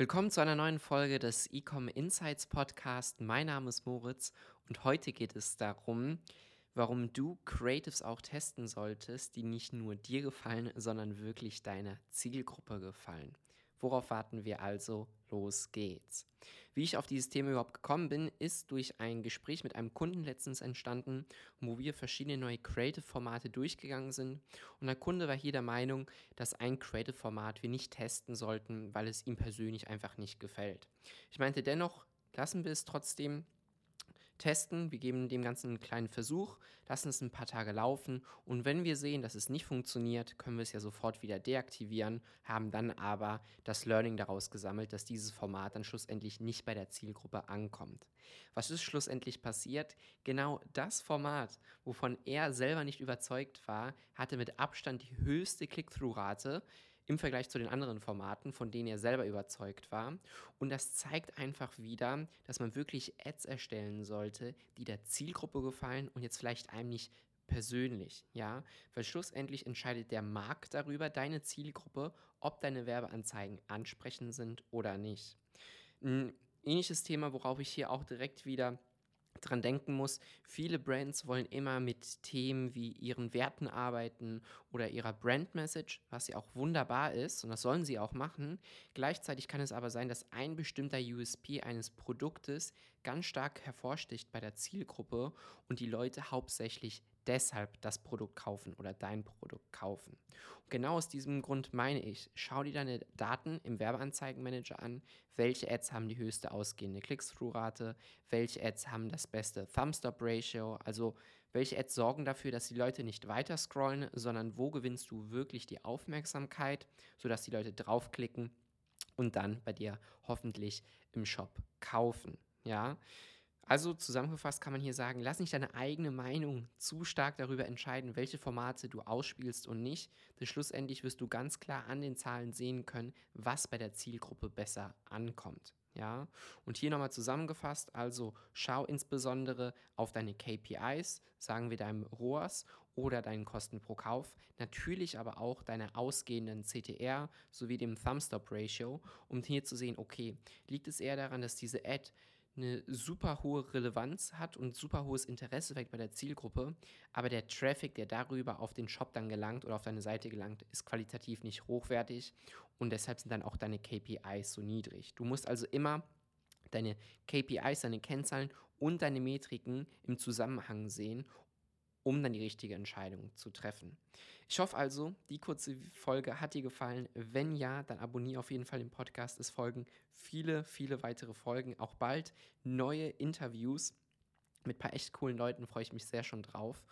Willkommen zu einer neuen Folge des Ecom Insights Podcast. Mein Name ist Moritz und heute geht es darum, warum du Creatives auch testen solltest, die nicht nur dir gefallen, sondern wirklich deiner Zielgruppe gefallen. Worauf warten wir also? Los geht's. Wie ich auf dieses Thema überhaupt gekommen bin, ist durch ein Gespräch mit einem Kunden letztens entstanden, wo wir verschiedene neue Creative-Formate durchgegangen sind. Und der Kunde war hier der Meinung, dass ein Creative-Format wir nicht testen sollten, weil es ihm persönlich einfach nicht gefällt. Ich meinte dennoch, lassen wir es trotzdem testen, wir geben dem Ganzen einen kleinen Versuch, lassen es ein paar Tage laufen und wenn wir sehen, dass es nicht funktioniert, können wir es ja sofort wieder deaktivieren, haben dann aber das Learning daraus gesammelt, dass dieses Format dann schlussendlich nicht bei der Zielgruppe ankommt. Was ist schlussendlich passiert? Genau das Format, wovon er selber nicht überzeugt war, hatte mit Abstand die höchste Click-Through-Rate im Vergleich zu den anderen Formaten, von denen er selber überzeugt war. Und das zeigt einfach wieder, dass man wirklich Ads erstellen sollte, die der Zielgruppe gefallen und jetzt vielleicht einem nicht persönlich, ja, weil schlussendlich entscheidet der Markt darüber, deine Zielgruppe, ob deine Werbeanzeigen ansprechend sind oder nicht. Ein ähnliches Thema, worauf ich hier auch direkt wieder dran denken muss, viele Brands wollen immer mit Themen wie ihren Werten arbeiten oder ihrer Brand Message, was ja auch wunderbar ist und das sollen sie auch machen. Gleichzeitig kann es aber sein, dass ein bestimmter USP eines Produktes ganz stark hervorsticht bei der Zielgruppe und die Leute hauptsächlich deshalb das Produkt kaufen oder dein Produkt kaufen. Und genau aus diesem Grund meine ich, schau dir deine Daten im Werbeanzeigenmanager an, welche Ads haben die höchste ausgehende Click-Through-Rate, welche Ads haben das beste Thumb-Stop-Ratio, also welche Ads sorgen dafür, dass die Leute nicht weiter scrollen, sondern wo gewinnst du wirklich die Aufmerksamkeit, sodass die Leute draufklicken und dann bei dir hoffentlich im Shop kaufen. Ja, also zusammengefasst kann man hier sagen, lass nicht deine eigene Meinung zu stark darüber entscheiden, welche Formate du ausspielst und nicht. Denn schlussendlich wirst du ganz klar an den Zahlen sehen können, was bei der Zielgruppe besser ankommt. Ja, und hier nochmal zusammengefasst, also schau insbesondere auf deine KPIs, sagen wir deinem ROAS oder deinen Kosten pro Kauf, natürlich aber auch deine ausgehenden CTR sowie dem Thumbstop Ratio, um hier zu sehen, okay, liegt es eher daran, dass diese Ad eine super hohe Relevanz hat und super hohes Interesse weckt bei der Zielgruppe, aber der Traffic, der darüber auf den Shop dann gelangt oder auf deine Seite gelangt, ist qualitativ nicht hochwertig und deshalb sind dann auch deine KPIs so niedrig. Du musst also immer deine KPIs, deine Kennzahlen und deine Metriken im Zusammenhang sehen, um dann die richtige Entscheidung zu treffen. Ich hoffe also, die kurze Folge hat dir gefallen. Wenn ja, dann abonniere auf jeden Fall den Podcast. Es folgen viele, viele weitere Folgen. Auch bald neue Interviews mit ein paar echt coolen Leuten. Freue ich mich sehr schon drauf.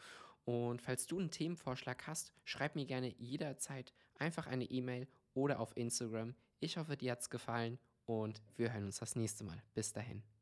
Und falls du einen Themenvorschlag hast, schreib mir gerne jederzeit einfach eine E-Mail oder auf Instagram. Ich hoffe, dir hat es gefallen und wir hören uns das nächste Mal. Bis dahin.